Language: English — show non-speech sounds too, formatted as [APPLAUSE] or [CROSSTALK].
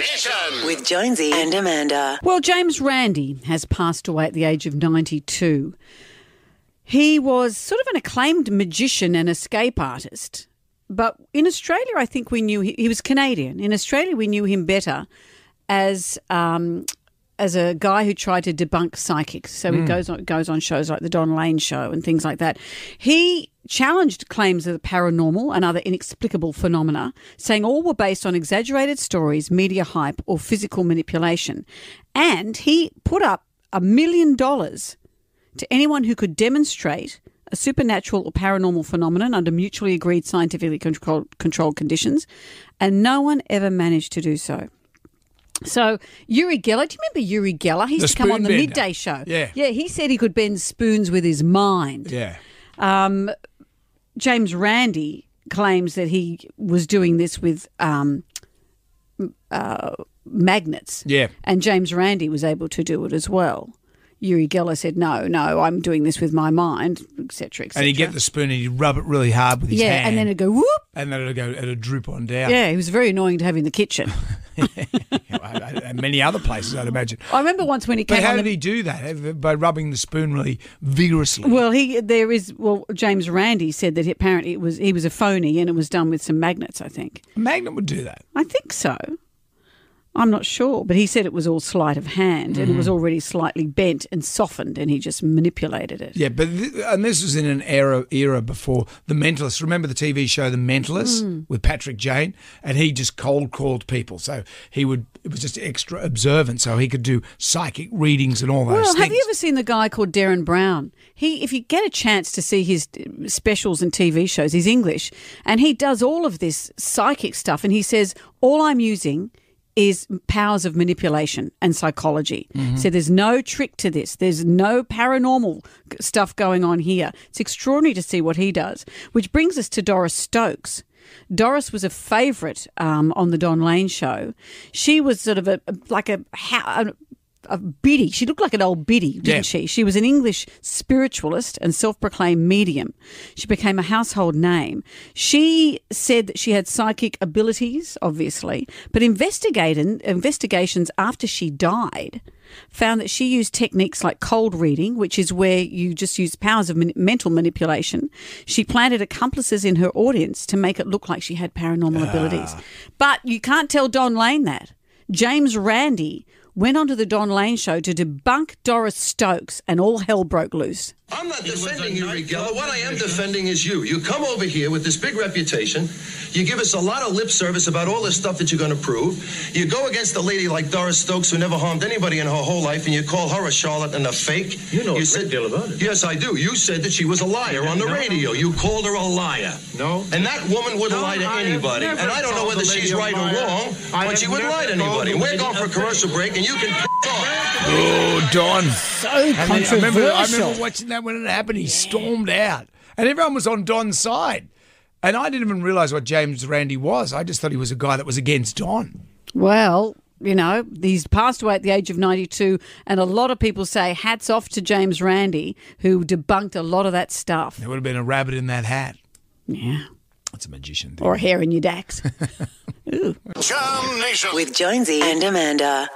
Nation. With Jonesy and Amanda. Well, James Randi has passed away at the age of 92. He was sort of an acclaimed magician and escape artist. But in Australia, I think we knew he, he was Canadian. In Australia, we knew him better as um, as a guy who tried to debunk psychics. So he hmm. goes on goes on shows like the Don Lane Show and things like that. He challenged claims of the paranormal and other inexplicable phenomena, saying all were based on exaggerated stories, media hype, or physical manipulation. And he put up a million dollars to anyone who could demonstrate a supernatural or paranormal phenomenon under mutually agreed scientifically controlled conditions, and no one ever managed to do so. So Uri Geller, do you remember Uri Geller? He used The to come on the bender. midday show. Yeah. yeah. He said he could bend spoons with his mind. Yeah. James Randi claims that he was doing this with um, uh, magnets. Yeah. And James Randi was able to do it as well. Uri Geller said, no, no, I'm doing this with my mind, etc., etc. And he'd get the spoon and he'd rub it really hard with his yeah, hand. and then it'd go whoop. and then it'd go, it'd drip on down. Yeah, he was very annoying to have in the kitchen. [LAUGHS] [LAUGHS] and many other places, I'd imagine. I remember once when he came. But how did the he do that? By rubbing the spoon really vigorously. Well, he there is well James Randi said that apparently it was he was a phony and it was done with some magnets. I think. A magnet would do that. I think so. I'm not sure, but he said it was all sleight of hand and it was Mm-hmm. already slightly bent and softened, and he just manipulated it. Yeah, but th- and this was in an era era before the Mentalist. Remember the TV show The Mentalist Hmm. with Patrick Jane, and he just cold called people. So he would it was just extra observant, so he could do psychic readings and all those Well, things. have you ever seen the guy called Derren Brown? He, if you get a chance to see his specials and TV shows, he's English, and he does all of this psychic stuff. And he says, "All I'm using is powers of manipulation and psychology." So there's no trick to this. There's no paranormal stuff going on here. It's extraordinary to see what he does. Which brings us to Doris Stokes. Doris was a favourite um, on the Don Lane show. She was sort of a like a, a a biddy. She looked like an old biddy, didn't Yeah. she? She was an English spiritualist and self-proclaimed medium. She became a household name. She said that she had psychic abilities, obviously, but investigating investigations after she died found that she used techniques like cold reading, which is where you just use powers of man- mental manipulation. She planted accomplices in her audience to make it look like she had paranormal ah. abilities. But you can't tell Don Lane that. James Randi went onto the Don Lane show to debunk Doris Stokes, and all hell broke loose. I'm not defending you, Rigella. What I am defending is you. You come over here with this big reputation. You give us a lot of lip service about all this stuff that you're going to prove. You go against a lady like Doris Stokes who never harmed anybody in her whole life, and you call her a charlatan and a fake. You know a said, great deal about it. Yes, I do. You said that she was a liar on the No, radio. You called her a liar. No. And that woman wouldn't No, lie to I anybody. And I don't know whether she's right or wrong, I but she wouldn't lie to anybody. We're going for a commercial break, and you can. Oh, Don. So And then I remember, I remember watching that when it happened. He stormed out, and everyone was on Don's side. And I didn't even realise what James Randi was. I just thought he was a guy that was against Don. Well, you know, he's passed away at the age of 92, and a lot of people say hats off to James Randi, who debunked a lot of that stuff. There would have been a rabbit in that hat. Yeah. That's a magician thing. Or a hair in your dax. [LAUGHS] Ooh. Jam Nation. With Jonesy and Amanda.